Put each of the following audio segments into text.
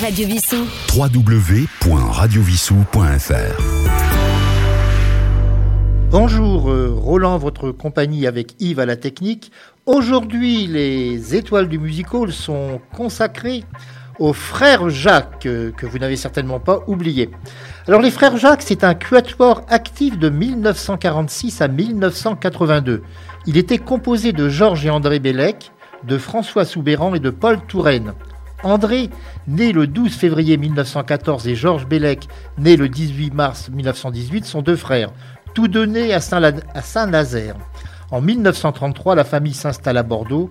Radio Vissou. www.radiovissou.fr Bonjour, euh, Roland, votre compagnie avec Yves à la technique. Aujourd'hui, les étoiles du musical sont consacrées aux frères Jacques, euh, que vous n'avez certainement pas oublié. Alors, les frères Jacques, c'est un quatuor actif de 1946 à 1982. Il était composé de Georges et André Bellec, de François Soubéran et de Paul Touraine. André, né le 12 février 1914, et Georges Bellec, né le 18 mars 1918, sont deux frères, tous deux nés à Saint-Nazaire. En 1933, la famille s'installe à Bordeaux.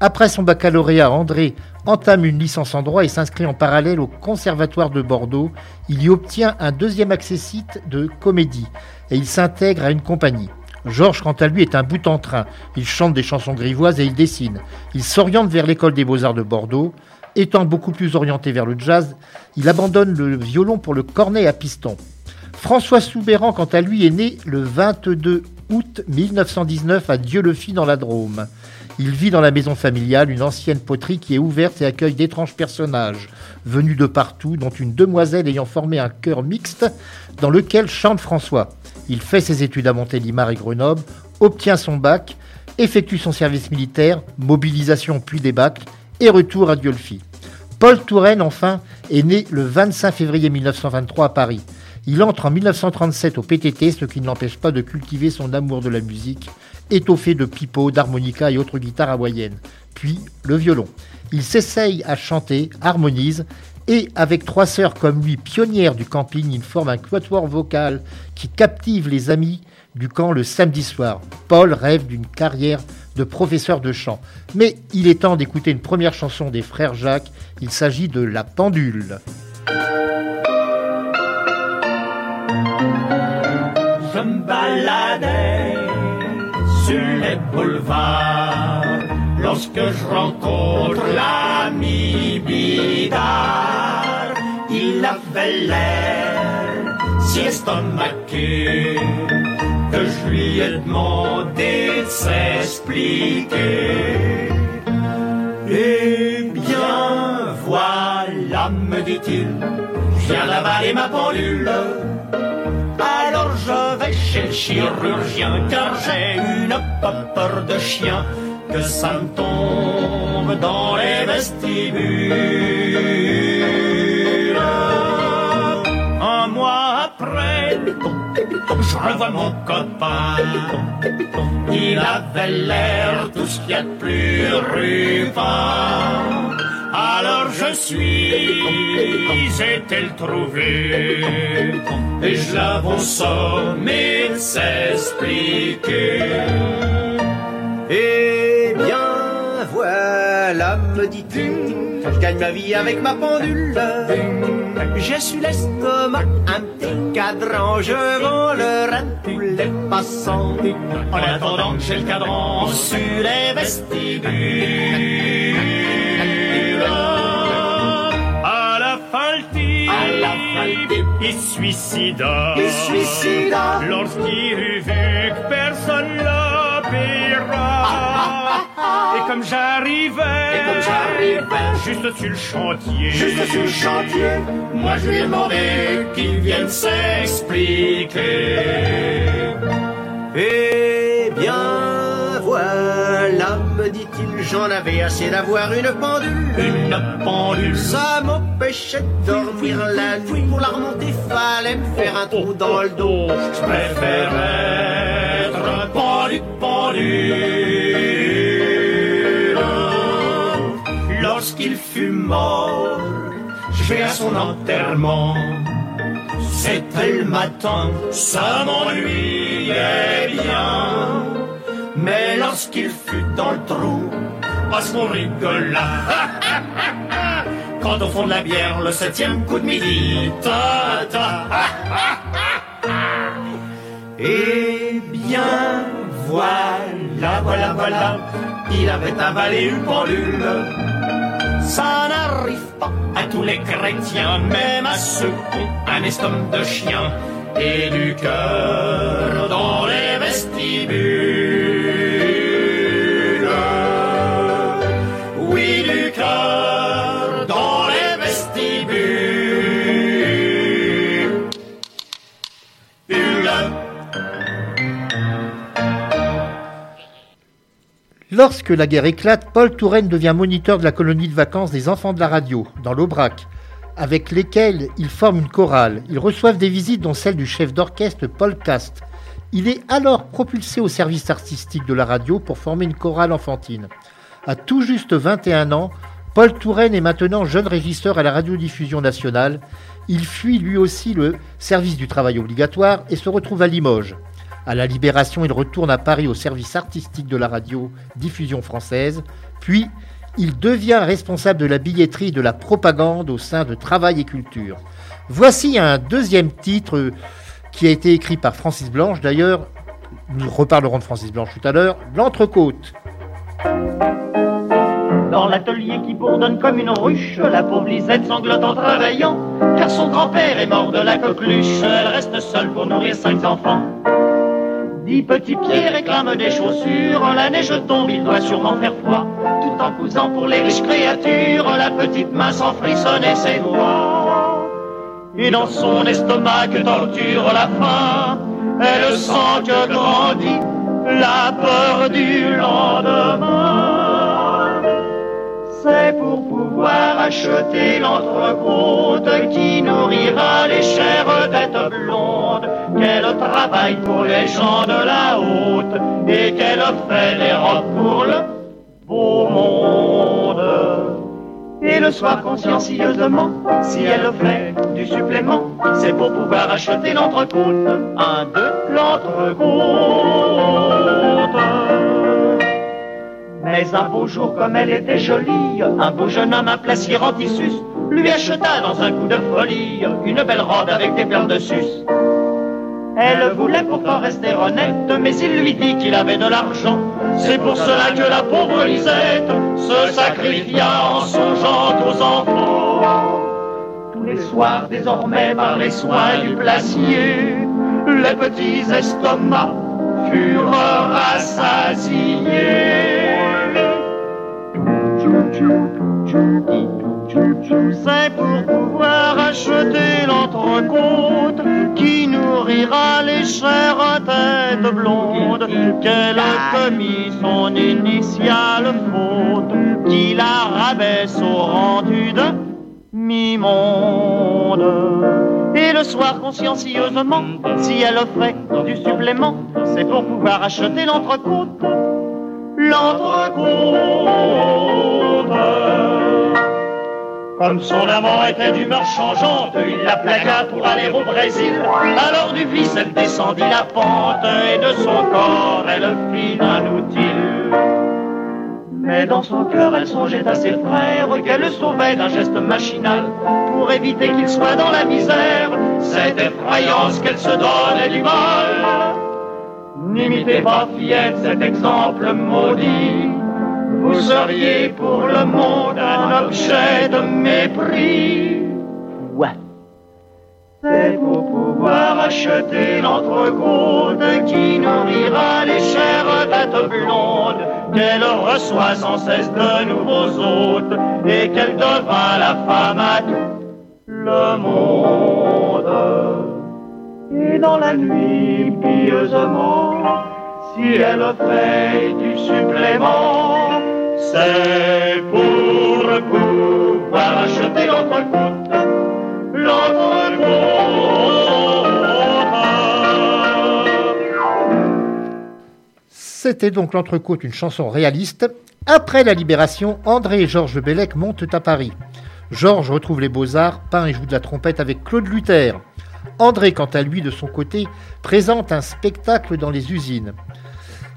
Après son baccalauréat, André entame une licence en droit et s'inscrit en parallèle au Conservatoire de Bordeaux. Il y obtient un deuxième accessite de comédie et il s'intègre à une compagnie. Georges, quant à lui, est un bout en train. Il chante des chansons grivoises et il dessine. Il s'oriente vers l'école des beaux-arts de Bordeaux. Étant beaucoup plus orienté vers le jazz, il abandonne le violon pour le cornet à piston. François Soubéran, quant à lui, est né le 22 août 1919 à Dieu-le-Fit dans la Drôme. Il vit dans la maison familiale, une ancienne poterie qui est ouverte et accueille d'étranges personnages venus de partout, dont une demoiselle ayant formé un chœur mixte dans lequel chante François. Il fait ses études à Montélimar et Grenoble, obtient son bac, effectue son service militaire, mobilisation puis débacle, et retour à Diolfi. Paul Touraine, enfin, est né le 25 février 1923 à Paris. Il entre en 1937 au PTT, ce qui ne l'empêche pas de cultiver son amour de la musique, étoffé de pipeaux, d'harmonica et autres guitares hawaïennes. Puis le violon. Il s'essaye à chanter, harmonise et avec trois sœurs comme lui, pionnières du camping, il forme un quatuor vocal qui captive les amis du camp le samedi soir. Paul rêve d'une carrière de professeur de chant. Mais il est temps d'écouter une première chanson des frères Jacques. Il s'agit de La Pendule. Je me baladais sur les boulevards lorsque je rencontre l'ami Bidard. Il avait l'air si estomaqué lui ai demandé de s'expliquer. Eh bien, voilà, me dit-il, je viens d'avaler ma pendule. Alors je vais chez le chirurgien car j'ai une peur de chien que ça me tombe dans les vestibules. Je revois mon copain. Il avait l'air tout ce qu'il y a de plus rupin. Alors je suis été le trouver et je l'avais sommé de s'expliquer. Eh bien, voilà, me dit-il, je gagne ma vie avec ma pendule. J'ai su l'estomac, un petit cadran, je vends le rein tous les passants. En attendant que j'ai le cadran sur les vestibules. À la À type, il suicida. il suicida. Lorsqu'il eut vu que comme j'arrivais, Et comme j'arrivais, juste sur le chantier, juste sur le chantier, moi je lui ai demandé qu'il vienne s'expliquer. Eh bien, voilà, me dit-il, j'en avais assez d'avoir une pendule. Une pendule, Ça m'empêchait de dormir la nuit. Pour la remonter, fallait me faire un trou dans le dos. je préférais être un pendu pendu. Lorsqu'il fut mort, je vais à son enterrement. C'était le matin, ça m'ennuyait bien. Mais lorsqu'il fut dans le trou, parce qu'on rigola. Quand au fond de la bière, le septième coup de midi, ta ta. Eh bien, voilà, voilà, voilà, il avait avalé une pendule. Ça n'arrive pas à tous les chrétiens, même à ceux qui ont un estomac de chien et du cœur dans les vestibules. Lorsque la guerre éclate, Paul Touraine devient moniteur de la colonie de vacances des enfants de la radio, dans l'Aubrac, avec lesquels il forme une chorale. Ils reçoivent des visites, dont celle du chef d'orchestre Paul Cast. Il est alors propulsé au service artistique de la radio pour former une chorale enfantine. À tout juste 21 ans, Paul Touraine est maintenant jeune régisseur à la radiodiffusion nationale. Il fuit lui aussi le service du travail obligatoire et se retrouve à Limoges. À la Libération, il retourne à Paris au service artistique de la radio-diffusion française, puis il devient responsable de la billetterie et de la propagande au sein de Travail et Culture. Voici un deuxième titre qui a été écrit par Francis Blanche. D'ailleurs, nous reparlerons de Francis Blanche tout à l'heure. L'entrecôte. Dans l'atelier qui bourdonne comme une ruche, la pauvre Lisette sanglote en travaillant, car son grand-père est mort de la coqueluche. Elle reste seule pour nourrir cinq enfants. Dix petits pieds réclament des chaussures, la neige tombe, il doit sûrement faire froid. Tout en cousant pour les riches créatures, la petite main sans frissonner ses doigts. Et dans son estomac que torture la faim, elle sent que grandit la peur du lendemain. C'est pour pouvoir acheter l'entrecôte qui nourrira les chères têtes blondes qu'elle travaille pour les gens de la haute et qu'elle fait les robes pour le beau monde. Et le soir, consciencieusement, si elle fait du supplément, c'est pour pouvoir acheter l'entrecôte. Un, deux, l'entrecôte. Mais un beau jour, comme elle était jolie, un beau jeune homme, un placier en lui acheta dans un coup de folie une belle robe avec des perles de sus. Elle voulait pourtant rester honnête, mais il lui dit qu'il avait de l'argent. C'est pour cela que la pauvre Lisette se sacrifia en songeant aux enfants. Tous les soirs, désormais, par les soins du placier, les petits estomacs furent rassasiés. C'est pour pouvoir acheter l'entrecôte qui nourrira les chères têtes blondes qu'elle a commis son initiale faute, qui la rabaisse au rendu de mi-monde. Et le soir, consciencieusement, si elle offrait du supplément, c'est pour pouvoir acheter l'entrecôte. L'entrecôte. Comme son amant était d'humeur changeante, il la plaqua pour aller au Brésil. Alors du vice, elle descendit la pente et de son corps, elle fit un outil. Mais dans son cœur, elle songeait à ses frères qu'elle sauvait d'un geste machinal pour éviter qu'ils soient dans la misère. Cette effrayance qu'elle se donnait du mal. N'imitez pas, fillette, cet exemple maudit. Vous seriez pour le monde un objet de mépris. Ouais. C'est pour pouvoir acheter l'entrecôte qui nourrira les chères têtes blondes, qu'elle reçoit sans cesse de nouveaux hôtes et qu'elle devint la femme à tout le monde. Et dans la nuit, pieusement, si elle fait du supplément, c'est pour pouvoir acheter l'entrecôte, l'entrecôte. C'était donc l'entrecôte, une chanson réaliste. Après la libération, André et Georges Bellec montent à Paris. Georges retrouve les beaux-arts, peint et joue de la trompette avec Claude Luther. André, quant à lui, de son côté, présente un spectacle dans les usines.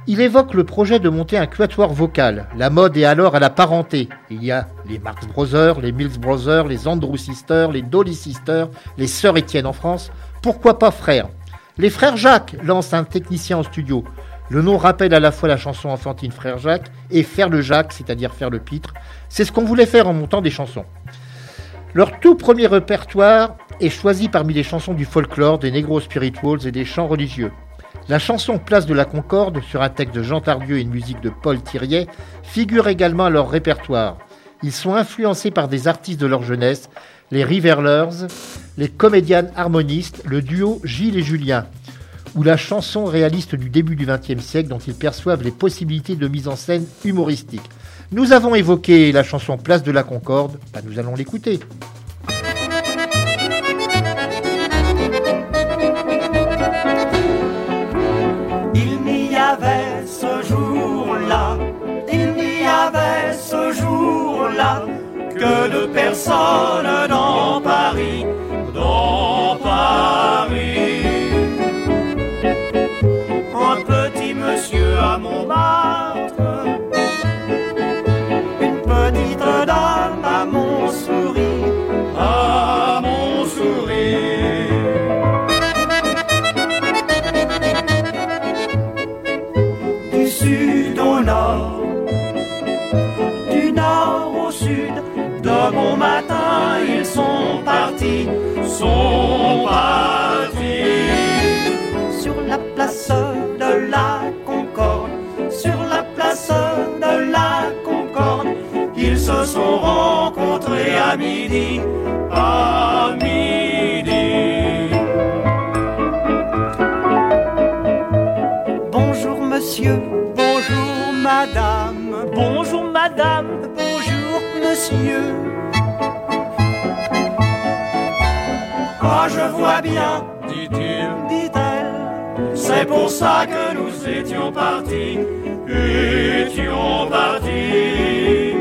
Il évoque le projet de monter un quatuor vocal. La mode est alors à la parenté. Il y a les Marx Brothers, les Mills Brothers, les Andrew Sisters, les Dolly Sisters, les Sœurs Étienne en France. Pourquoi pas frères? Les frères Jacques lancent un technicien en studio. Le nom rappelle à la fois la chanson enfantine Frère Jacques et faire le Jacques, c'est-à-dire faire le pitre. C'est ce qu'on voulait faire en montant des chansons. Leur tout premier répertoire est choisi parmi les chansons du folklore, des negro spirituals et des chants religieux. La chanson Place de la Concorde, sur un texte de Jean Tardieu et une musique de Paul Thiriet, figure également à leur répertoire. Ils sont influencés par des artistes de leur jeunesse, les Riverlers, les comédiennes harmonistes, le duo Gilles et Julien. ou la chanson réaliste du début du XXe siècle dont ils perçoivent les possibilités de mise en scène humoristique. Nous avons évoqué la chanson Place de la Concorde, bah, nous allons l'écouter. Il n'y avait ce jour-là, il n'y avait ce jour-là que de personnes dans sont partis sur la place de la Concorde, sur la place de la Concorde, ils se sont rencontrés à midi, à midi. Bonjour monsieur, bonjour madame, bonjour madame, bonjour monsieur. Je vois bien, dit-il, dit-elle, c'est pour ça que nous étions partis, étions partis.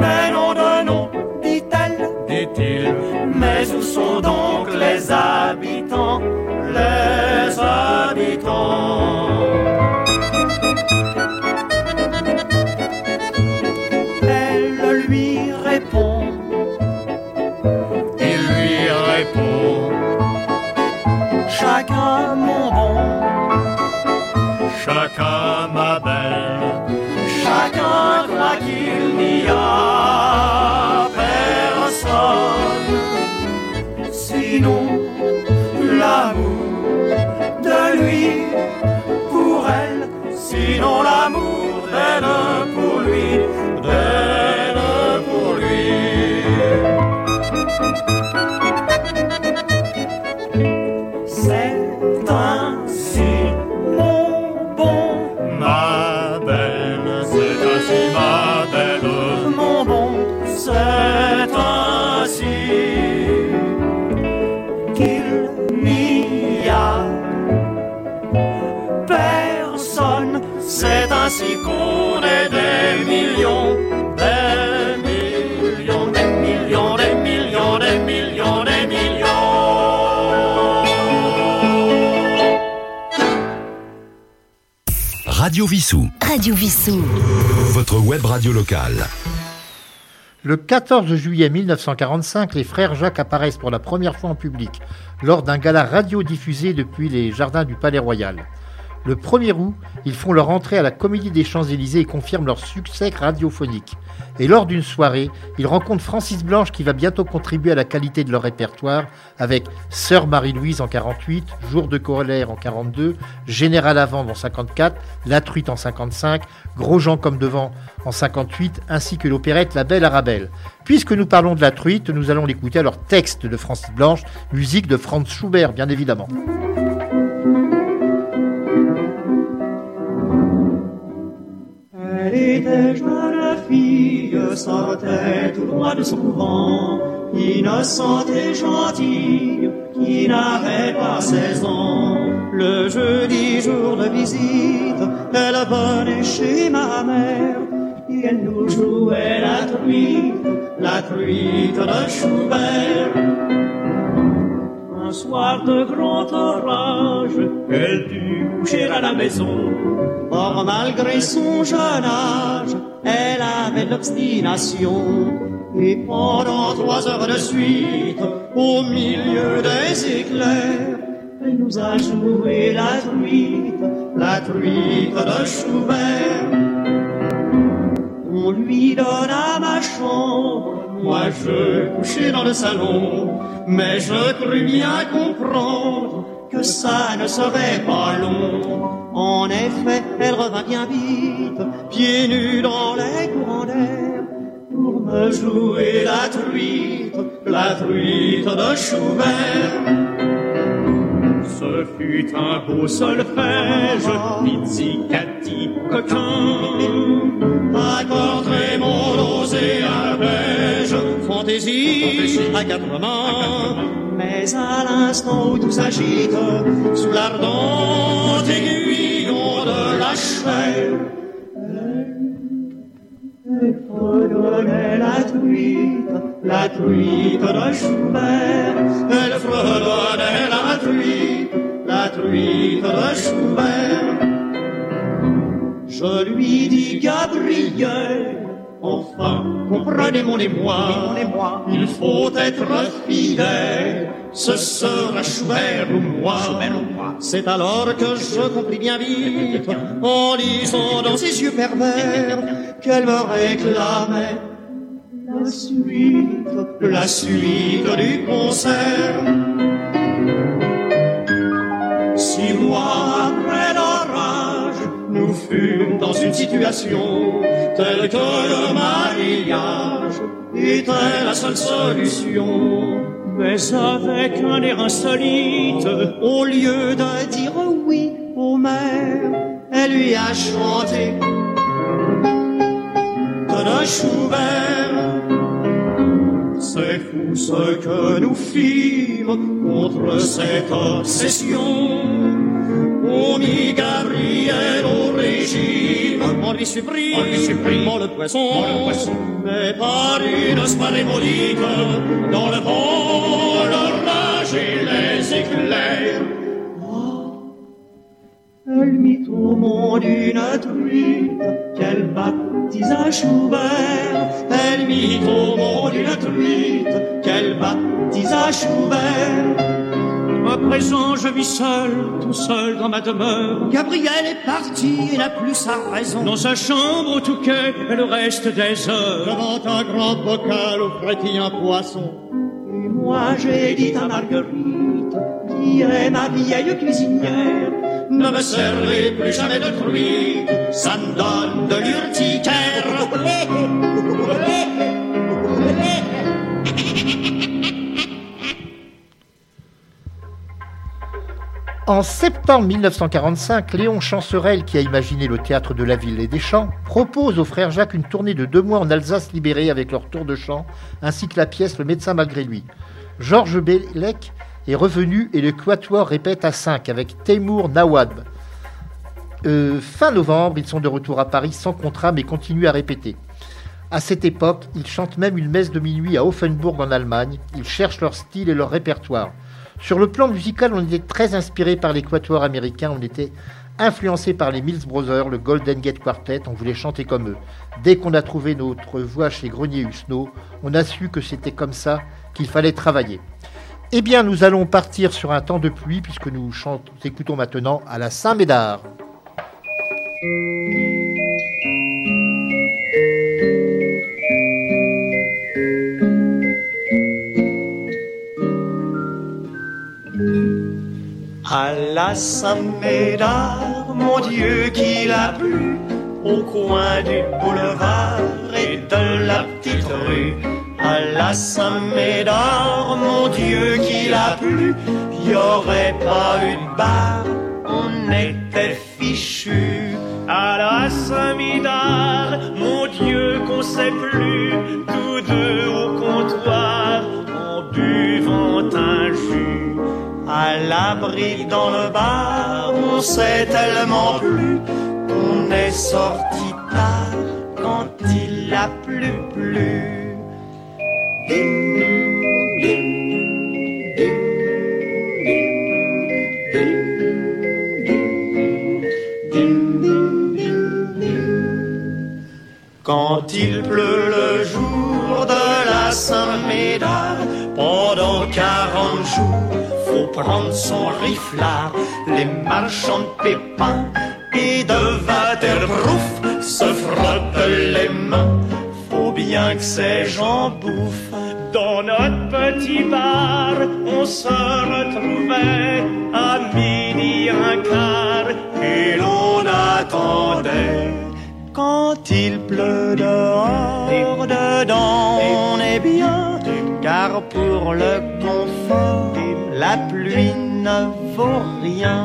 Mais non de non, dit-elle, dit-il, mais où sont donc les habitants, les habitants chacun Radio Vissou, Radio Vissou. votre web radio locale. Le 14 juillet 1945, les frères Jacques apparaissent pour la première fois en public lors d'un gala radio diffusé depuis les jardins du Palais Royal. Le 1er août, ils font leur entrée à la Comédie des Champs-Élysées et confirment leur succès radiophonique. Et lors d'une soirée, ils rencontrent Francis Blanche qui va bientôt contribuer à la qualité de leur répertoire avec Sœur Marie-Louise en 48, Jour de colère en 42, Général Avant en 54, La Truite en 55, Gros Jean comme devant en 58, ainsi que l'opérette La Belle Arabelle. Puisque nous parlons de La Truite, nous allons l'écouter à leur texte de Francis Blanche, musique de Franz Schubert bien évidemment. Était jeune fille, sortait tout droit de son couvent, innocente et gentille, qui n'avait pas 16 ans? Le jeudi jour de visite, elle venait chez ma mère, et elle nous jouait la truite, la truite de Schubert. Un soir de grand orage, elle dut coucher à la maison. Or, malgré son jeune âge, elle avait l'obstination. Et pendant trois heures de suite, au milieu des éclairs, elle nous a joué la truite, la truite de Schubert. On lui donna ma chambre, moi je couchais dans le salon, mais je crus bien comprendre ça ne serait pas long. En effet, elle revint bien vite, pieds nus dans les courants d'air, pour jouer la truite, la truite de Schubert. Ce fut un beau solfège, pizzicati coquin, à quatre mains. Mais à l'instant où tout s'agite, sous l'ardent aiguillon de la chair, fredonnait la truite, la truite de Schubert. Elle fredonnait la truite, la truite de Schubert. Je lui dis, Gabriel, enfin, comprenez mon émoi, il faut être fidèle, ce sera Schubert ou moi. C'est alors que je compris bien vite, en lisant dans ses yeux pervers, qu'elle me réclamait la suite, la suite du concert. L'orage, nous dans une situation telle que le mariage était la seule solution. Mais avec un air insolite, au lieu de dire oui au maire, elle lui a chanté de Schubert. C'est fou ce que nous fîmes contre cette obsession. On mit Gabriel au régime, on lui supprime, on lui supprime le poisson, le poisson. Mais par une maudite, dans le vent, l'orage et les éclairs, elle mit au monde une truite qu'elle baptisa Schubert. Elle mit au monde une truite qu'elle baptisa Schubert. À présent, je vis seul, tout seul dans ma demeure. Gabriel est parti et n'a plus sa raison. Dans sa chambre au touquet, le reste des heures. Devant un grand bocal au frétillant poisson. Et moi, j'ai dit à Marguerite, qui est ma vieille cuisinière, ne me servez plus jamais de truite, ça me donne de l'urticaire. En septembre 1945, Léon Chancerelle, qui a imaginé le théâtre de la ville et des champs, propose aux frères Jacques une tournée de deux mois en Alsace libérée avec leur tour de chant, ainsi que la pièce Le médecin malgré lui. Georges Bellec est revenu et le quatuor répète à 5 avec Teymour Nawab. Euh, fin novembre, ils sont de retour à Paris sans contrat mais continuent à répéter. À cette époque, ils chantent même une messe de minuit à Offenburg en Allemagne. Ils cherchent leur style et leur répertoire. Sur le plan musical, on était très inspiré par les quatuors américains, on était influencé par les Mills Brothers, le Golden Gate Quartet, on voulait chanter comme eux. Dès qu'on a trouvé notre voix chez Grenier Husneau, on a su que c'était comme ça qu'il fallait travailler. Eh bien, nous allons partir sur un temps de pluie puisque nous écoutons maintenant à la Saint-Médard. À la Saint-Médard, mon Dieu qu'il a plu, au coin du boulevard et de la petite rue. À la Saint-Médard, mon Dieu qu'il a plu, y aurait pas une barre, on était fichu. À la Saint-Médard, mon Dieu qu'on sait plus, Dans le bar, on sait tellement plus qu'on est sorti tard quand il a plu plu. Quand il pleut le jour de la Saint-Médard, pendant quarante jours, prendre son riflard, les marchands de pépins et de Waterproof se frottent les mains. Faut bien que ces gens bouffent. Dans notre petit bar, on se retrouvait à midi un quart et l'on attendait quand il pleut dehors, dedans on est bien, car pour le confort, la pluie ne vaut rien.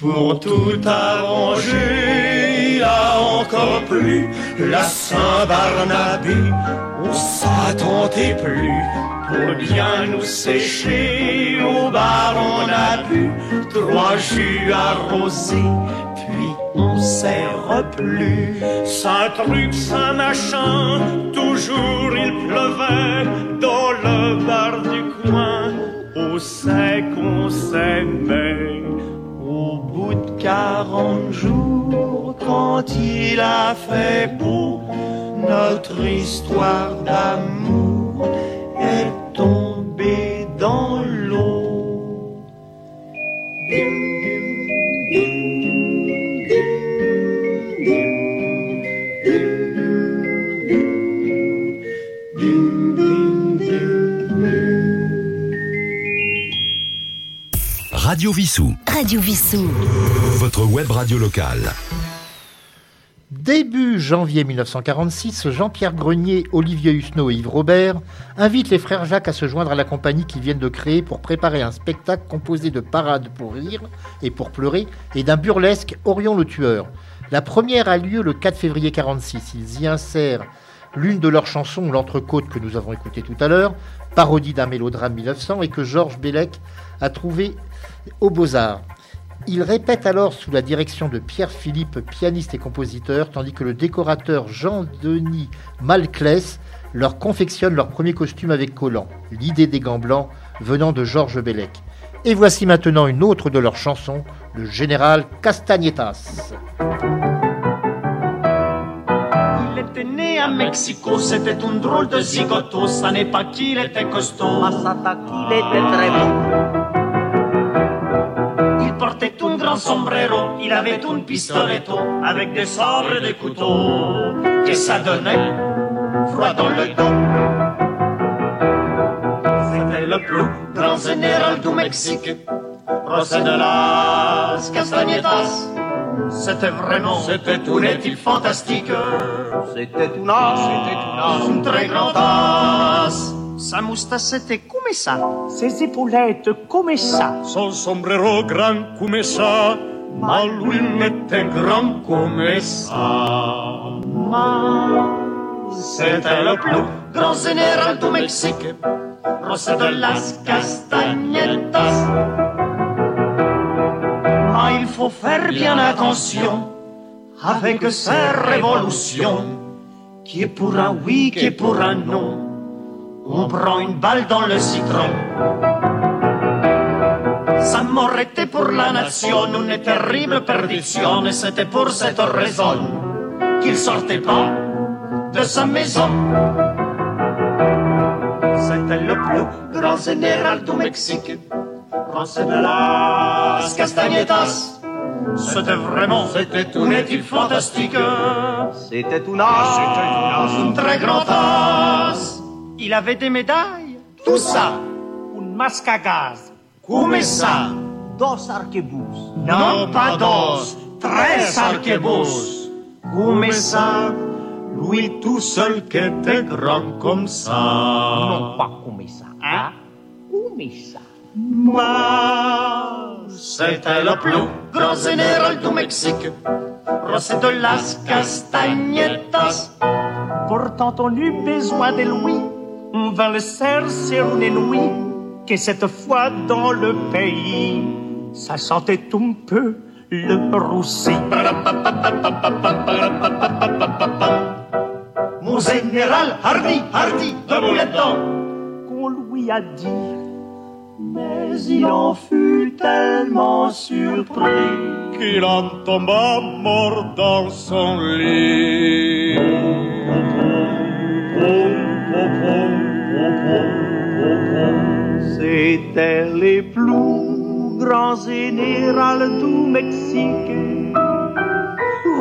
Pour tout arranger, il a encore plus la Saint-Barnabé. On s'attendait plus pour bien nous sécher. Au bar, on a bu trois jus arrosés, puis on s'est replu. Saint truc, saint machin, toujours il pleuvait dans le bar du coin. On sait qu'on s'aimait au bout de quarante jours, quand il a fait notre histoire d'amour est tombée dans l'eau. Radio Vissou. Radio Vissou. Votre web radio locale. Janvier 1946, Jean-Pierre Grenier, Olivier Husneau et Yves Robert invitent les frères Jacques à se joindre à la compagnie qu'ils viennent de créer pour préparer un spectacle composé de parades pour rire et pour pleurer et d'un burlesque Orion le tueur. La première a lieu le 4 février 46. Ils y insèrent l'une de leurs chansons, L'entrecôte, que nous avons écouté tout à l'heure, parodie d'un mélodrame 1900 et que Georges Bellec a trouvé aux Beaux-Arts. Ils répètent alors sous la direction de Pierre Philippe, pianiste et compositeur, tandis que le décorateur Jean-Denis Malclès leur confectionne leur premier costume avec collant, l'idée des gants blancs venant de Georges Bellec. Et voici maintenant une autre de leurs chansons, le général Castagnetas. Il était né à Mexico, c'était un drôle de zigoto, ça n'est pas qu'il était costaud. Masata qu'il était très beau. Sombrero, il avait un pistoletto, avec des sabres et des couteaux, que ça donnait froid dans le dos. C'était le plus grand général du Mexique, José de las Castañetas. C'était vraiment, c'était tout n'est-il fantastique. C'était une âge, C'était une as, un très grand as. Sa moustache était comme ça. Ses épaulettes comme ça. Son sombrero grand comme ça, ma lui n'était grand comme ça. Ma, c'était le plus grand général du Mexique, José de las Castañetas. Ah, il faut faire bien attention avec ces révolutions, qui est pour un oui, qui est pour un non. On prend une balle dans le citron. Sa mort était pour la nation une terrible perdition, et c'était pour cette raison qu'il sortait pas de sa maison. C'était le plus grand général du Mexique, José de las Castañetas. C'était vraiment, c'était tout n'est-il fantastique. C'était une C'était âge. un très grand as. Il avait des médailles, tout ça. Un masque à gaz. Comme ça. Dos arquebus. Non, pas dos, tres arquebus. Comme ça, lui tout seul qui était grand comme ça. Non pas comme ça. Hein? Comme ça. Mas c'était le plus grand général du Mexique, José de las Castañetas. Pourtant on eut besoin de lui. On vint le chercher une nuit. Que cette fois dans le pays, ça sentait un peu le roussi. Mon général Hardy, Hardy, debout là-dedans. Qu'on lui a dit. Mais il en fut tellement surpris. qu'il en tomba mort dans son lit. C'était les plus grands générales du Mexique.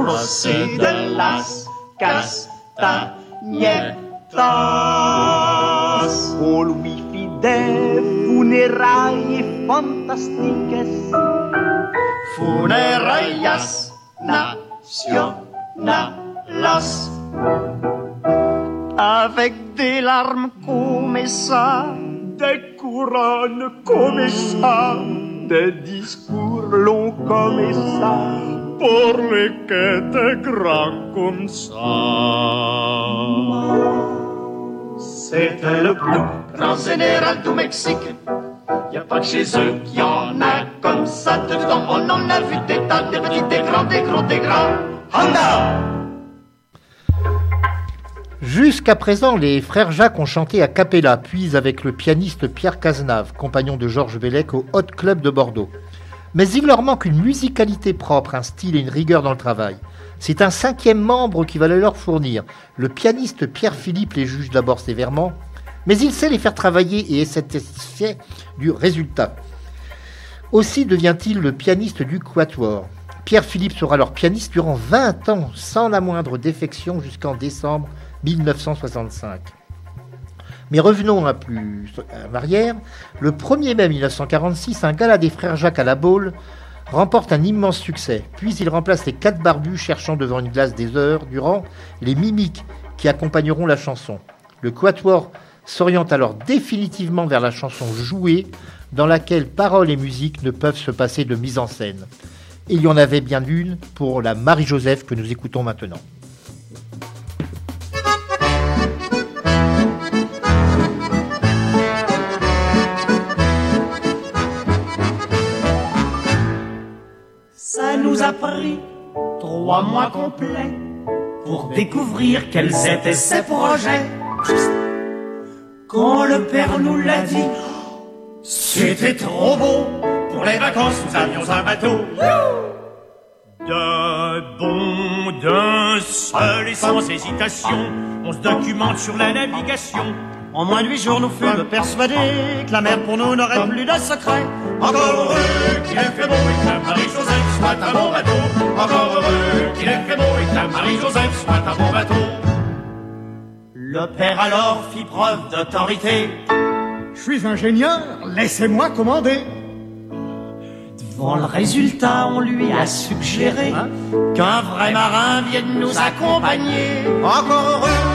José de las Castañetas. tas. Au Louis fidèle, funérailles fantastiques. Funerarias nationalas. Avec des larmes comme ça, des couronnes comme ça, des discours longs comme ça, pour les quêtes grands comme ça. C'était le plus grand général du Mexique. Y a pas que chez eux qu'il y en a comme ça dedans. On en a vu des tas, des petits, des grands, des gros, des grands. Honda! Jusqu'à présent, les frères Jacques ont chanté à cappella, puis avec le pianiste Pierre Cazenave, compagnon de Georges Bellec au Hot Club de Bordeaux. Mais il leur manque une musicalité propre, un style et une rigueur dans le travail. C'est un cinquième membre qui va le leur fournir. Le pianiste Pierre Philippe les juge d'abord sévèrement, mais il sait les faire travailler et est satisfait du résultat. Aussi devient-il le pianiste du Quatuor. Pierre Philippe sera leur pianiste durant 20 ans, sans la moindre défection jusqu'en décembre 1965. Mais revenons un plus en arrière. Le 1er mai 1946, un gala des frères Jacques à la Baule remporte un immense succès. Puis il remplace les quatre barbus cherchant devant une glace des heures durant les mimiques qui accompagneront la chanson. Le quatuor s'oriente alors définitivement vers la chanson jouée, dans laquelle paroles et musique ne peuvent se passer de mise en scène. Et il y en avait bien une pour la Marie-Joseph que nous écoutons maintenant. Nous a pris trois mois complets pour découvrir quels étaient ses projets. Quand le père nous l'a dit, c'était trop beau. Pour les vacances, nous avions un bateau. De bon, d'un seul et sans hésitation, on se documente sur la navigation. En moins de huit jours, nous fûmes persuadés que la mer pour nous n'aurait plus de secret. Encore heureux qu'il ait fait beau et que la Marie-Joseph soit un bon bateau. Encore heureux qu'il ait fait beau et que la Marie-Joseph soit un bon bateau. Le père alors fit preuve d'autorité. Je suis ingénieur, laissez-moi commander. Devant le résultat, on lui a suggéré qu'un vrai marin vienne nous accompagner. Encore heureux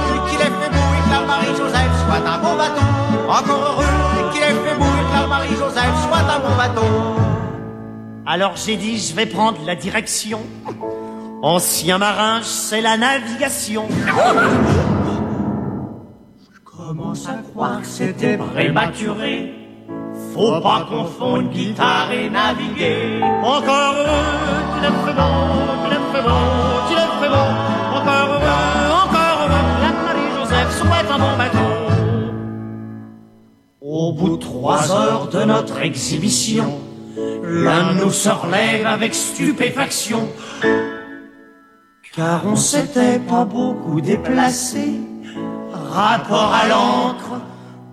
Marie-Joseph soit un bon bateau. Encore heureux qu'il ait fait beau et Marie-Joseph soit un bon bateau. Alors j'ai dit, je vais prendre la direction. Ancien marin, c'est la navigation. Je commence à croire que c'était prématuré. Faut pas confondre guitare et naviguer. Encore heureux qu'il ait fait beau, qu'il ait fait beau, Au bout de trois heures de notre exhibition, l'un nous se relève avec stupéfaction. Car on s'était pas beaucoup déplacé, rapport à l'encre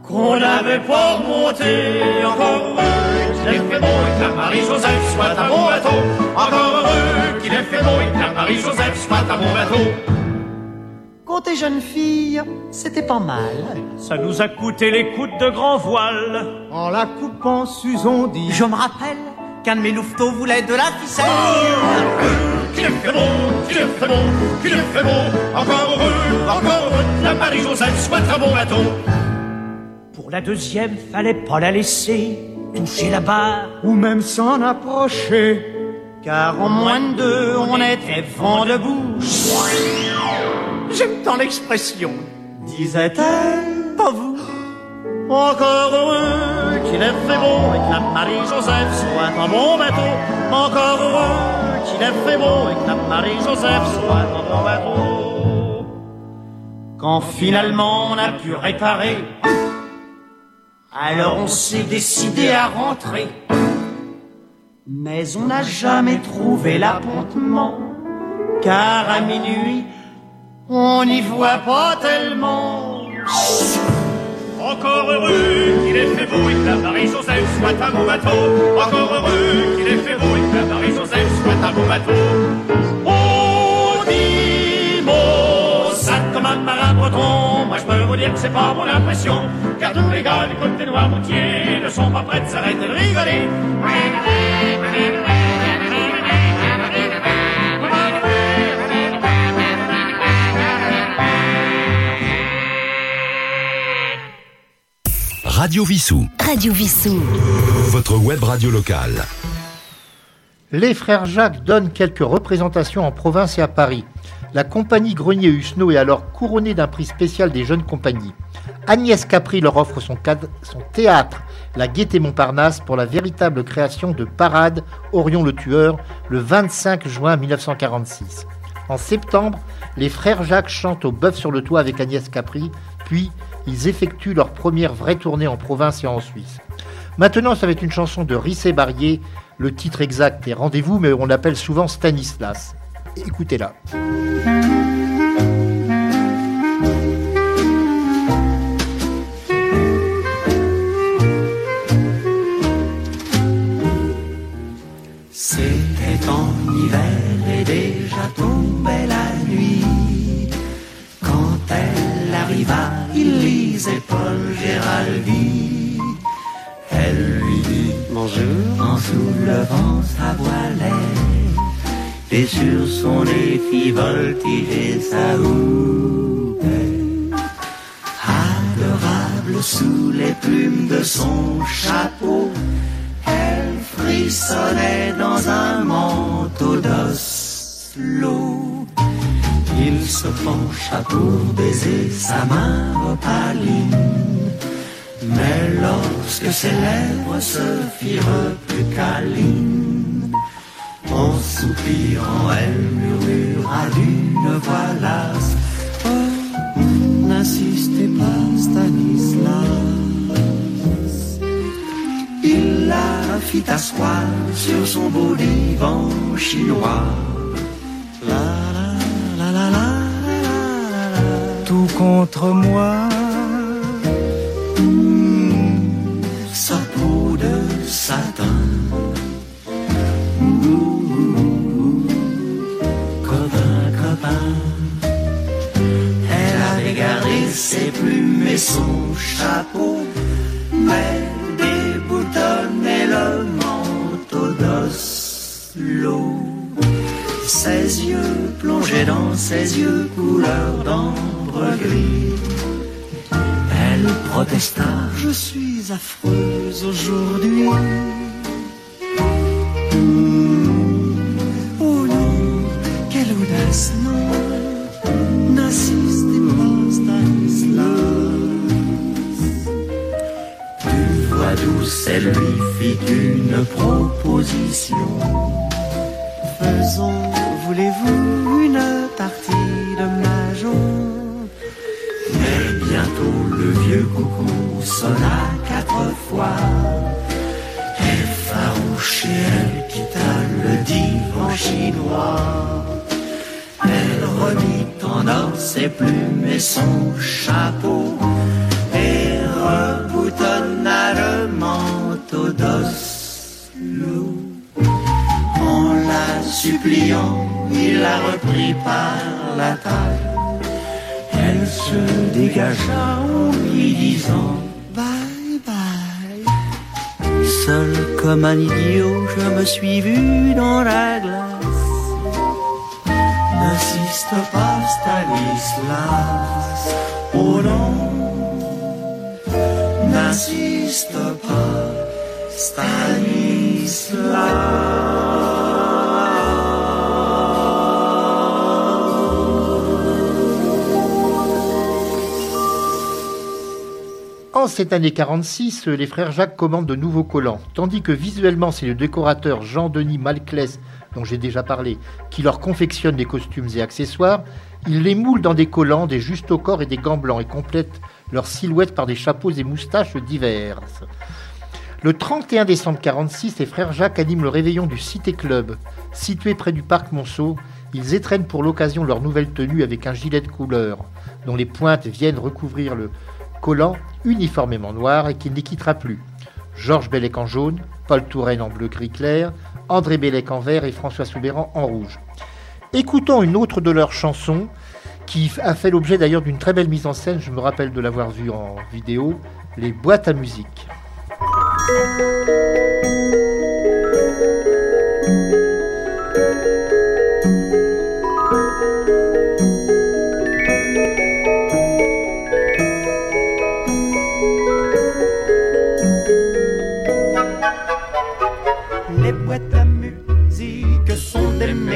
qu'on n'avait pas monté. Encore heureux qu'il ait fait beau et que Marie-Joseph soit un bon bateau. Encore heureux qu'il ait fait beau et que Marie-Joseph soit un bon bateau. Côté jeune fille, c'était pas mal. Ça nous a coûté les coups de grand voile. En la coupant, Susan dit Je me rappelle qu'un de mes louveteaux voulait de la ficelle. Qu'il ait fait beau, qu'il ait fait beau, qu'il ait fait beau. Encore heureux, encore heureux la Marie-Joseph soit un bon bateau. Pour la deuxième, fallait pas la laisser toucher la barre. ou même s'en approcher. Car en moins de deux, on était vent de bouche. J'aime tant l'expression, disait-elle, pas vous. Encore heureux qu'il ait fait beau et que la Marie-Joseph soit un bon bateau. Encore heureux qu'il ait fait beau et que la Marie-Joseph soit un bon bateau. Quand finalement on a pu réparer, alors on s'est décidé à rentrer. Mais on n'a jamais trouvé l'appontement, car à minuit, on n'y voit pas tellement. Encore heureux qu'il ait fait beau et que la Marie-Joseph soit un bon bateau. Encore heureux qu'il ait fait beau et que la Marie-Joseph soit un bon bateau. On dit mot, comme un marin breton. Dire que c'est pas mon impression, car tous les gars du côté Noirmoutier ne sont pas prêts de s'arrêter de rigoler. Radio Vissou. Radio Vissou. Votre web radio locale. Les frères Jacques donnent quelques représentations en province et à Paris. La compagnie Grenier Husneau est alors couronnée d'un prix spécial des jeunes compagnies. Agnès Capri leur offre son théâtre, la Gaîté Montparnasse, pour la véritable création de Parade Orion le Tueur le 25 juin 1946. En septembre, les frères Jacques chantent au Bœuf sur le Toit avec Agnès Capri, puis ils effectuent leur première vraie tournée en province et en Suisse. Maintenant, ça va être une chanson de Rissé Barrier. Le titre exact est Rendez-vous, mais on l'appelle souvent Stanislas. Écoutez-la. Et sur son nez fit voltiger sa houppette. Adorable sous les plumes de son chapeau, elle frissonnait dans un manteau d'oslo. Il se pencha pour baiser sa main opaline. Mais lorsque ses lèvres se firent plus câlines, en soupirant, elle murmura d'une voix lasse Oh, n'insistez pas, Stanislas. Il la fit asseoir sur son beau divan chinois. La la la la la la la la. Tout contre moi. Hmm, Sa peau de satin. Copain, copain. Elle avait gardé ses plumes et son chapeau, mais déboutonnait le manteau d'Oslo. Ses yeux plongeaient dans ses yeux couleur d'ambre gris. Elle protesta, je suis affreuse aujourd'hui. Une proposition. Faisons, voulez-vous, une partie de mahjong Mais bientôt le vieux coucou sonna quatre fois. Effarouchée, elle quitta le divan chinois. Elle remit en or ses plumes et son chapeau suppliant, il la reprit par la taille. Elle se dégagea en lui disant Bye bye. Seul comme un idiot, je me suis vu dans la glace. N'insiste pas, Stanislas. Oh non, n'insiste pas, Cette année 46, les frères Jacques commandent de nouveaux collants, tandis que visuellement c'est le décorateur Jean-Denis Malclès, dont j'ai déjà parlé, qui leur confectionne les costumes et accessoires, ils les moulent dans des collants, des justes au corps et des gants blancs et complètent leur silhouette par des chapeaux et moustaches diverses. Le 31 décembre 46, les frères Jacques animent le réveillon du Cité Club. Situé près du parc Monceau, ils étrennent pour l'occasion leur nouvelle tenue avec un gilet de couleur, dont les pointes viennent recouvrir le collant uniformément noir et qu'il ne quittera plus. Georges Bellec en jaune, Paul Touraine en bleu gris clair, André Bellec en vert et François Soubéran en rouge. Écoutons une autre de leurs chansons qui a fait l'objet d'ailleurs d'une très belle mise en scène, je me rappelle de l'avoir vu en vidéo, les boîtes à musique.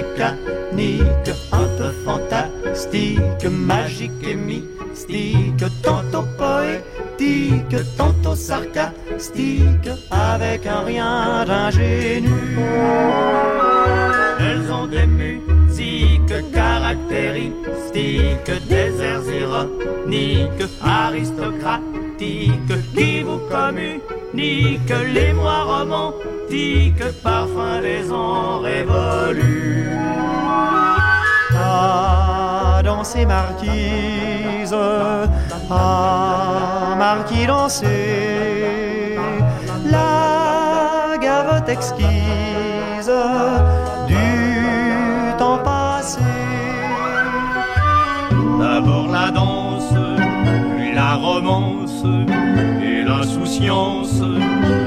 Mécaniques un peu fantastiques, magiques et mystiques, tantôt poétiques, tantôt sarcastiques, avec un rien d'ingénu. Elles ont des caractéristiques, des airs ironiques, aristocratiques, qui vous communiquent les mois romantiques, parfum des ans révolus. Ah, danser marquise, ah, marquis danser, la gavotte exquise D'abord la danse, puis la romance, et l'insouciance,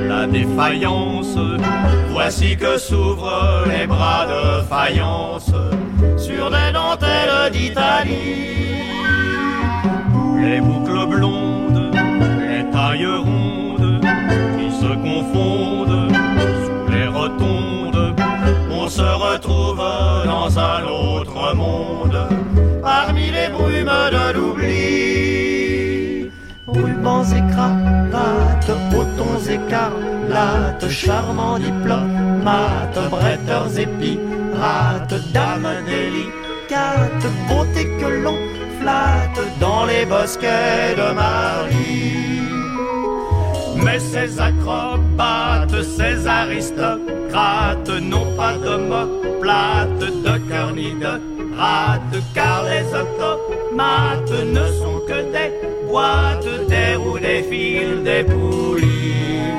la défaillance. Voici que s'ouvrent les bras de faïence sur des dentelles d'Italie. Les boucles blondes, les tailles rondes qui se confondent sous les rotondes. On se retrouve dans un autre monde les brumes de l'oubli. Rubans et cravates, potons écarlates, charmants diplomates, bretteurs et dames délicates, beauté que l'on flatte dans les bosquets de Marie. Mais ces acrobates, ces aristocrates n'ont pas de cœur ni de rate, car les automates ne sont que des boîtes, des roues, des fils, des poulies.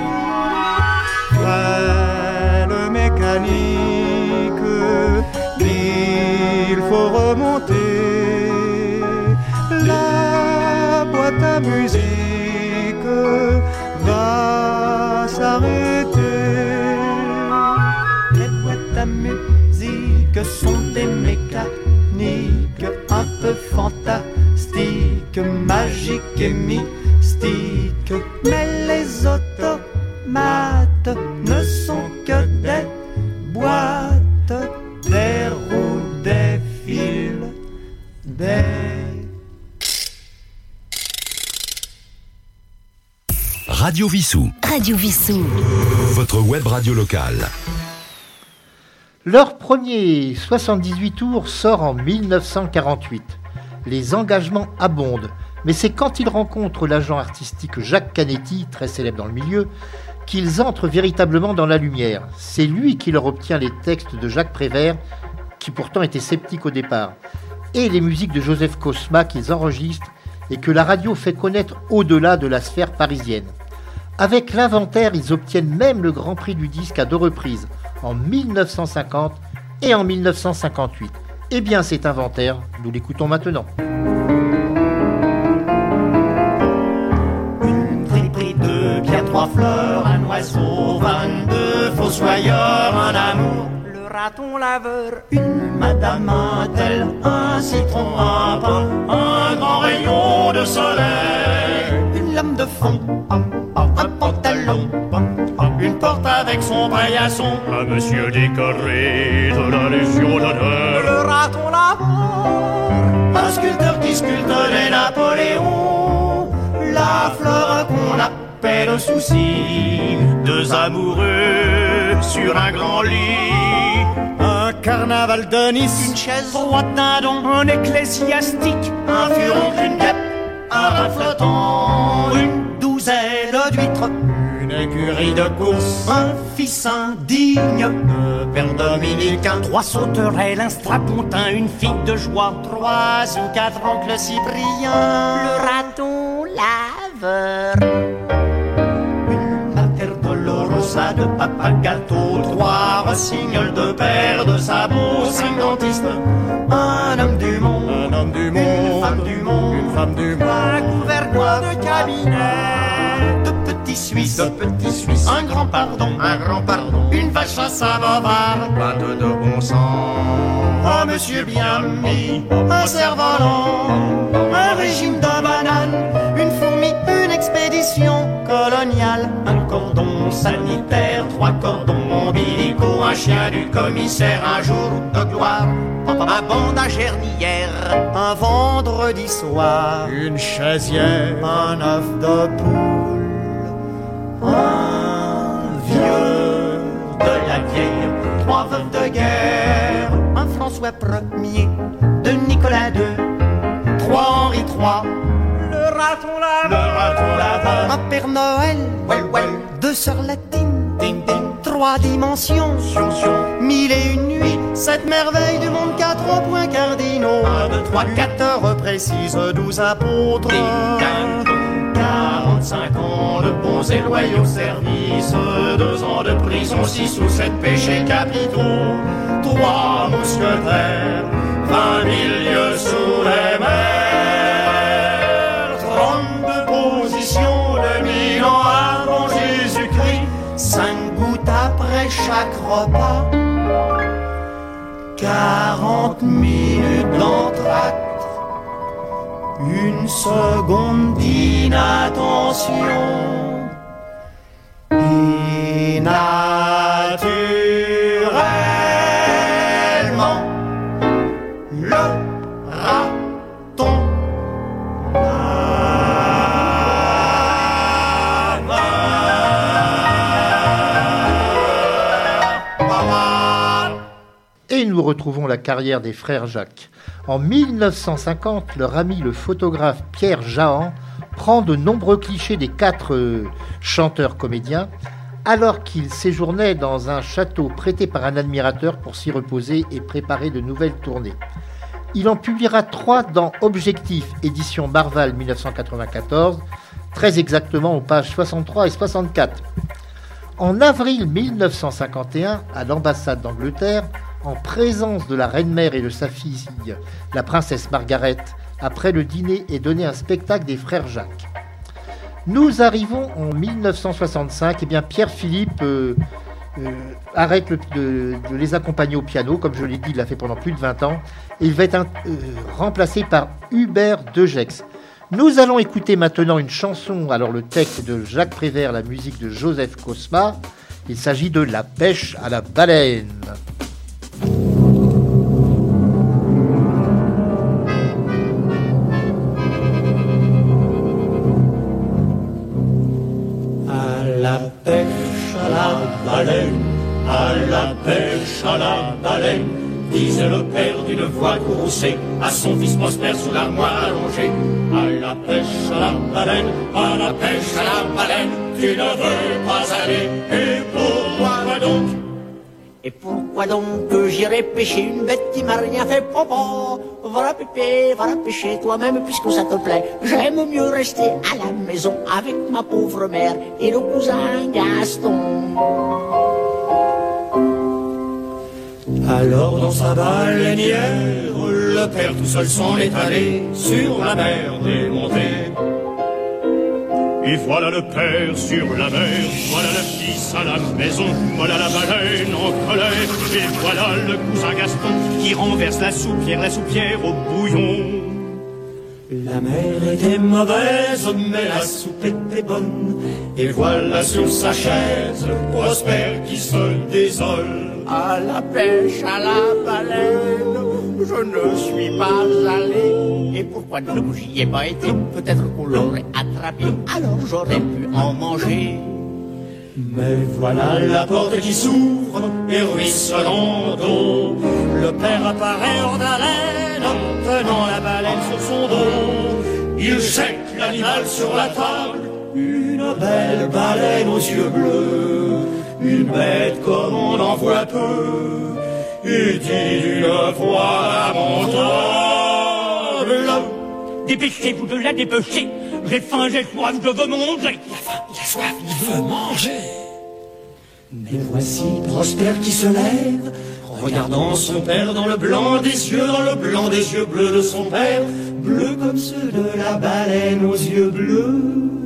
Frêle mécanique, il faut remonter la boîte à musique Les boîtes à musique sont des mécaniques un peu fantastiques, magiques et mystiques. Mais les automates ne sont que des boîtes, des roues, des fils, des Radio Vissou. Radio Vissou. Votre web radio locale. Leur premier 78 tours sort en 1948. Les engagements abondent, mais c'est quand ils rencontrent l'agent artistique Jacques Canetti, très célèbre dans le milieu, qu'ils entrent véritablement dans la lumière. C'est lui qui leur obtient les textes de Jacques Prévert, qui pourtant était sceptique au départ, et les musiques de Joseph Cosma qu'ils enregistrent et que la radio fait connaître au-delà de la sphère parisienne. Avec l'inventaire, ils obtiennent même le Grand Prix du disque à deux reprises, en 1950 et en 1958. Eh bien, cet inventaire, nous l'écoutons maintenant. Une friperie, deux pierres, trois fleurs, un oiseau, vingt-deux fossoyeurs, un amour, le raton laveur, une madame, un tel, un citron, un pain, un grand rayon de soleil, une lame de fond, un pantalon, une porte avec son paillasson, un monsieur décoré de la Légion d'honneur, le raton laveur, un sculpteur qui sculpte les Napoléons, la fleur qu'on appelle souci, deux amoureux sur un grand lit, un carnaval de Nice, une chaise. Droite d'un don, un ecclésiastique, un furon, une guêpe, un rein flottant, une douzaine d'huîtres, une écurie de course, un fils indigne de père dominicain, trois sauterelles, un strapontin, une fille de joie, trois ou quatre oncles cypriens, le raton laveur. Une terre dolorosa de papa gâteau, trois rossignols de père de sabots, cinq dentistes, un homme du monde, homme du monde, une femme du monde, une femme du monde, un gouvernement de cabinet, de petits Suisses, de petits Suisses, un grand pardon, un grand pardon, une vache à savoir, pas de bon sang, oh monsieur bien mis, un cerf-volant, un régime de bananes, une fourmi, une expédition coloniale, un cordon sanitaire, trois cordons un chien du commissaire, un jour de gloire, un bandage dernière, un vendredi soir, une chaisière, un œuf de poule, un vieux de la vieille, trois veuves de guerre, un François Ier, de Nicolas II, trois Henri III, le raton laveur, le raton laveur, un Père Noël, well, well, deux sœurs latines, trois dimensions, sion, sion, mille et une nuits, sept merveilles du monde, quatre points cardinaux, un, deux, trois, quatre. Heures précises, douze apôtres, 45 ans de bons et loyaux services, deux ans de prison, six ou sept péchés capitaux, trois mousquetaires, vingt mille lieues sous les mers, chaque repas, quarante minutes d'entracte une seconde d'inattention. Nous retrouvons la carrière des frères Jacques. En 1950, leur ami le photographe Pierre Jahan prend de nombreux clichés des quatre euh, chanteurs comédiens alors qu'il séjournait dans un château prêté par un admirateur pour s'y reposer et préparer de nouvelles tournées. Il en publiera trois dans Objectif, édition Marval 1994, très exactement aux pages 63 et 64. En avril 1951, à l'ambassade d'Angleterre, en présence de la reine-mère et de sa fille, la princesse Margaret, après le dîner est donné un spectacle des frères Jacques. Nous arrivons en 1965, et eh bien Pierre Philippe euh, euh, arrête de, les accompagner au piano, comme je l'ai dit, il l'a fait pendant plus de 20 ans, et il va être euh, remplacé par Hubert Degex. Nous allons écouter maintenant une chanson, alors le texte de Jacques Prévert, la musique de Joseph Cosma. Il s'agit de La pêche à la baleine. À la pêche à la baleine, à la pêche à la baleine, disait le père d'une voix courroucée à son fils prospère sous l'armoire allongée. À la pêche à la baleine, à la pêche à la baleine, tu ne veux pas aller, et pourquoi donc Et pourquoi donc j'irai pêcher une bête qui m'a rien fait papa Voilà pépé, voilà pêcher toi-même puisque ça te plaît. J'aime mieux rester à la maison avec ma pauvre mère et le cousin Gaston. Alors dans sa baleinière, le père tout seul s'en est allé sur la mer démontée. Et voilà le père sur la mer, voilà le fils à la maison, voilà la baleine en colère, et voilà le cousin Gaston qui renverse la soupière, la soupière au bouillon. La mer était mauvaise, mais la soupe était bonne, et voilà sur sa chaise, Prosper qui se désole. À la pêche, à la baleine, je ne suis pas allé. Et pourquoi donc j'y ai pas été? Peut-être qu'on l'aurait attrapé, alors j'aurais pu en manger. Mais voilà la porte qui s'ouvre et ruisselant d'eau. Le père apparaît hors d'haleine, tenant la baleine sur son dos. Il jette l'animal sur la table, une belle baleine aux yeux bleus, une bête comme on en voit peu, et dit d'une voix lamentable. Dépêchez-vous de la dépêcher. J'ai faim, j'ai soif, je veux manger. Il a soif, il veut manger. Mais voici Prosper qui se lève, regardant son père dans le blanc des yeux, dans le blanc des yeux bleus de son père, bleus comme ceux de la baleine aux yeux bleus.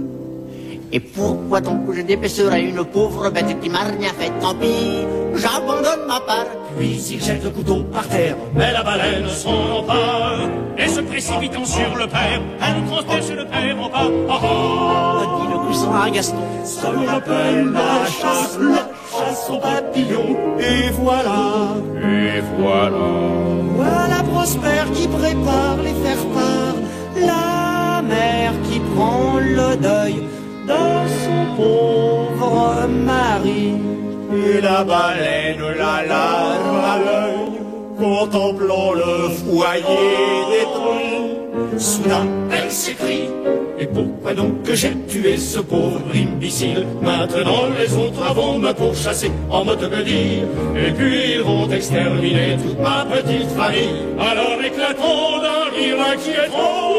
Et pourquoi donc je dépêcherais une pauvre bête qui m'a rien fait, tant pis, j'abandonne ma part. Puis il jette le couteau par terre, mais la baleine s'en empare, et se précipitant sur le père, elle transperce le père en pas. Oh, oh, dit le cousin à Gaston. Ça me rappelle la chasse, la chasse aux papillons, et voilà, et voilà. Voilà Prosper qui prépare les faire-part, la mère qui prend le deuil de son pauvre mari. Et la baleine, la larme à l'œil, contemplant le foyer détruit. Soudain, elle s'écrie, et pourquoi donc que j'ai tué ce pauvre imbécile? Maintenant les autres vont me pourchasser en me te dire, et puis ils vont exterminer toute ma petite famille. Alors éclatons d'un rire trop.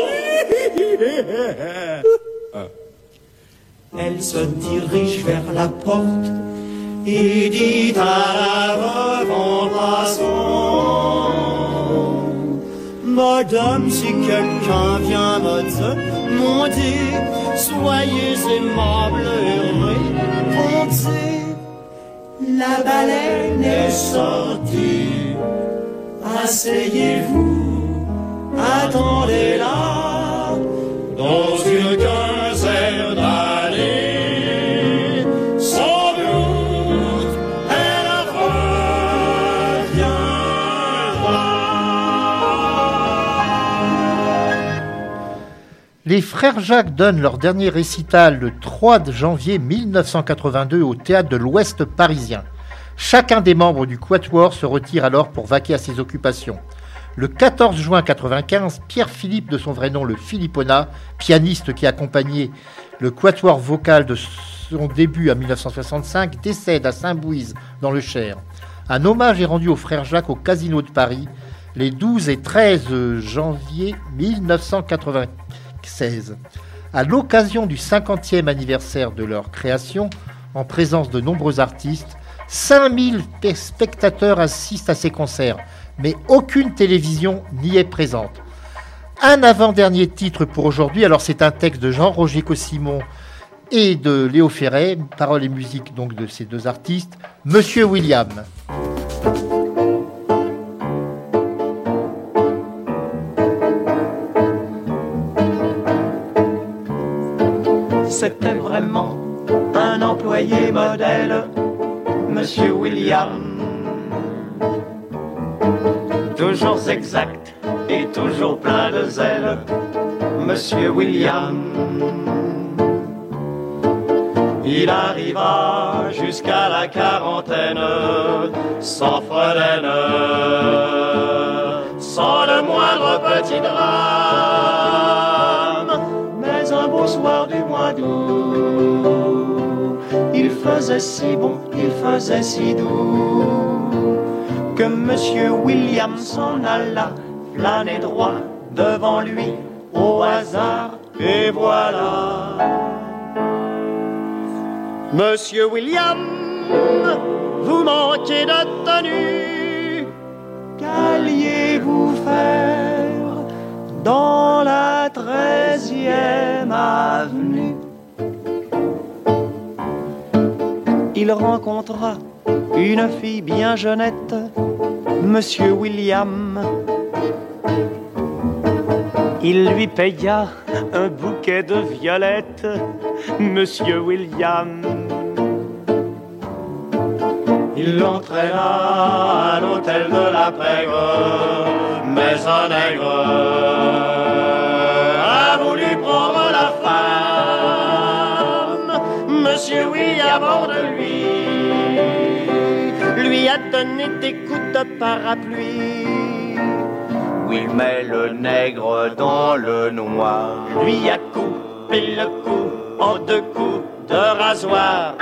Elle se dirige vers la porte et dit à la revendation Madame, si quelqu'un vient me demander, soyez aimable et répondez. La baleine est sortie, asseyez-vous, attendez-la Les frères Jacques donnent leur dernier récital le 3 janvier 1982 au théâtre de l'Ouest parisien. Chacun des membres du Quatuor se retire alors pour vaquer à ses occupations. Le 14 juin 1995, Pierre-Philippe, de son vrai nom le Philippona, pianiste qui accompagnait le Quatuor vocal de son début à 1965, décède à Saint-Bouise, dans le Cher. Un hommage est rendu aux frères Jacques au Casino de Paris les 12 et 13 janvier 1996. À l'occasion du 50e anniversaire de leur création, en présence de nombreux artistes, 5000 spectateurs assistent à ces concerts, mais aucune télévision n'y est présente. Un avant-dernier titre pour aujourd'hui, alors c'est un texte de Jean-Roger Cossimon et de Léo Ferret, paroles et musique donc de ces deux artistes, Monsieur William. C'était vraiment un employé modèle, Monsieur William. Toujours exact et toujours plein de zèle, Monsieur William. Il arriva jusqu'à la quarantaine sans fredaine, sans le moindre petit drame. Soir du mois d'août, il faisait si bon, il faisait si doux, que Monsieur William s'en alla flâner droit devant lui au hasard, et voilà. Monsieur William, vous manquez de tenue. Qu'alliez-vous faire dans la treizième avenue Il rencontra une fille bien jeunette, Monsieur William. Il lui paya un bouquet de violettes, Monsieur William. Il l'entraîna à l'hôtel de la Pègre, mais un nègre Monsieur William hors de lui, lui a donné des coups de parapluie. Oui, mais le nègre dans le noir lui a coupé le cou en deux coups de rasoir.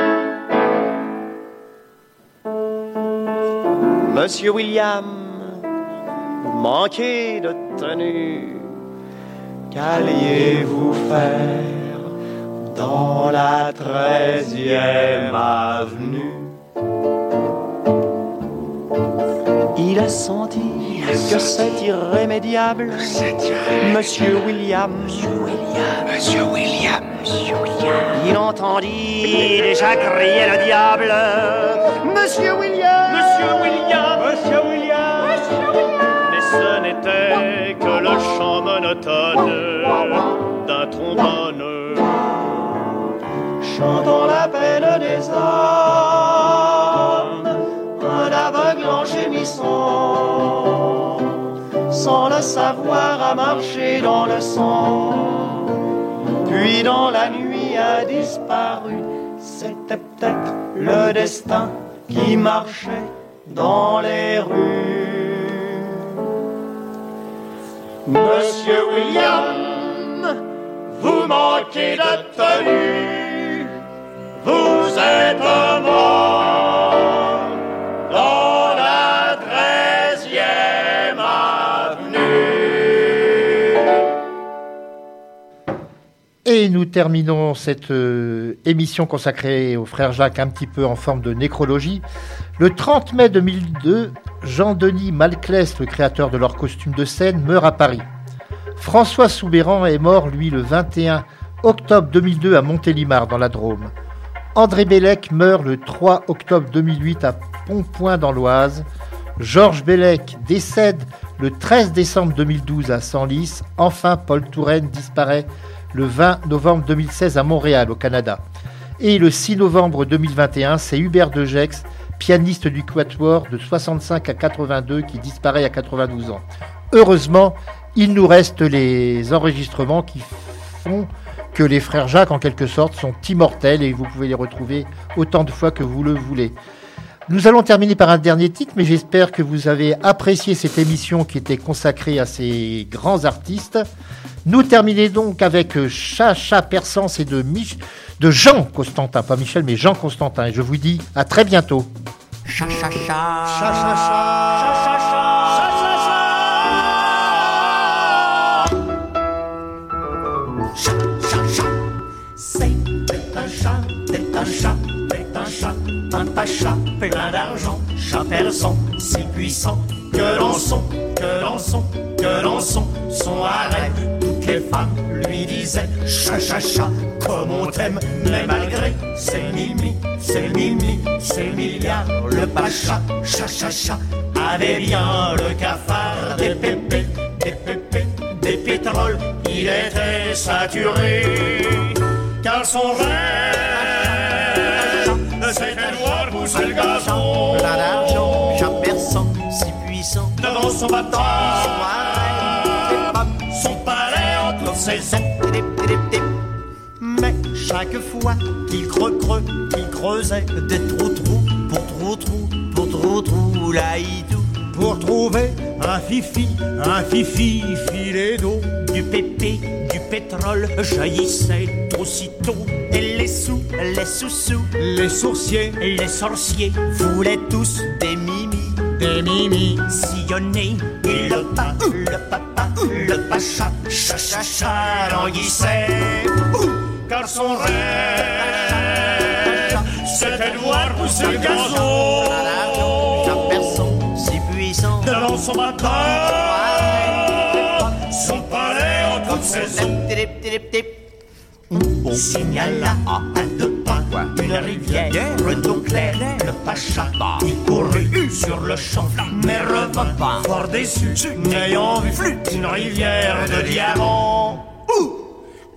Monsieur William, manquez de tenue. Qu'alliez-vous faire? Dans la treizième avenue Il a senti que c'est irrémédiable. Monsieur William. Monsieur William. Monsieur William. Il entendit déjà crier le diable. Monsieur William. Monsieur William. Monsieur William. Mais ce n'était que le chant monotone d'un trombone. Chantons la peine des hommes, un aveugle en gémissant, sans le savoir à marcher dans le sang. Puis dans la nuit a disparu, c'était peut-être le destin qui marchait dans les rues. Monsieur William, vous manquez de tenue, vous êtes mort dans la treizième avenue. Et nous terminons cette euh, émission consacrée au frère Jacques un petit peu en forme de nécrologie. Le 30 mai 2002, Jean-Denis Malclès, le créateur de leur costume de scène, meurt à Paris. François Soubéran est mort, lui, le 21 octobre 2002 à Montélimar, dans la Drôme. André Bellec meurt le 3 octobre 2008 à Pontpoint, dans l'Oise. Georges Bellec décède le 13 décembre 2012 à Senlis. Enfin, Paul Touraine disparaît le 20 novembre 2016 à Montréal, au Canada. Et le 6 novembre 2021, c'est Hubert de Gex, pianiste du Quatuor de 65 à 82, qui disparaît à 92 ans. Heureusement, il nous reste les enregistrements qui font que les frères Jacques, en quelque sorte, sont immortels et vous pouvez les retrouver autant de fois que vous le voulez. Nous allons terminer par un dernier titre, mais j'espère que vous avez apprécié cette émission qui était consacrée à ces grands artistes. Nous terminons donc avec Chacha Persance et de, Mich de Jean Constantin, pas Michel, mais Jean Constantin. Et je vous dis à très bientôt. Cha cha cha. Cha cha cha. Si puissant, que l'on son, que l'on son, que l'on son, arrêt. Toutes les femmes lui disaient, chat, chat, comme on t'aime, mais malgré ses mimi, ses mimi, ses milliards, le pacha, chat, chat, avait bien le cafard des pépés, des pépés, des pétroles, il était saturé, car son rêve, le gazon Plein d'argent, persan, si puissant. devant son bâton, son palais en toute saison. Mais chaque fois qu'il creux creux, qu'il creusait des trous trous pour trous trous, pour trous trous, là il tout. Pour trouver un fifi, un fifi filet d'eau. Du pépé, du pétrole jaillissait aussitôt. Et les sous, les sous-sous, Les sourciers, les sorciers voulaient tous des mimi. des mimi. Sillonner, et le pas, le papa, le pacha, cha cha cha, languissait. car son rêve, c'était de voir pousser le gazon son bâton, son palais en toute saison. On signala à un de pas une rivière, le dos clair, le pacha, il courut sur le champ, mais revint fort déçu, n'ayant vu une rivière de diamants.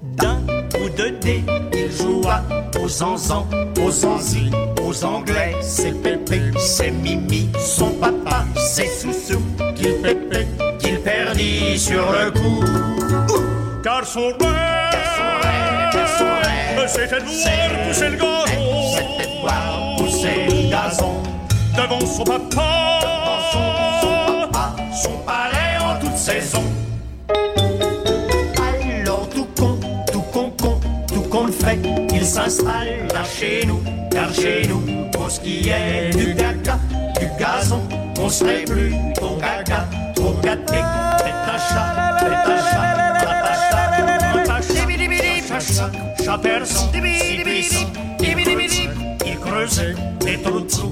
D'un coup de dé, il joua aux zanzans, aux zanzis, aux anglais, ses pépés, ses mimi, son papa, ses sous-sous, qu'il pépé, qu'il perdit sur le coup. Car son rêve, car son rêve, c'était de voir pousser le gazon C'était de voir pousser le gazon devant son papa, son papa, son palais en toute saison. Alors tout con, tout con con, tout con le fait, ils s'installent car chez nous, car chez nous, pour ce qui est du caca, du gazon, on serait plus ton caca, trop faites un chat, faites un chat, il creuse des trous de On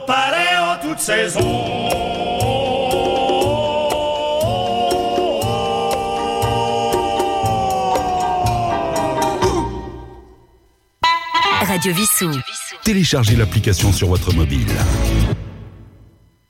palais en toute saison. Radio Vissou. Téléchargez l'application sur votre mobile.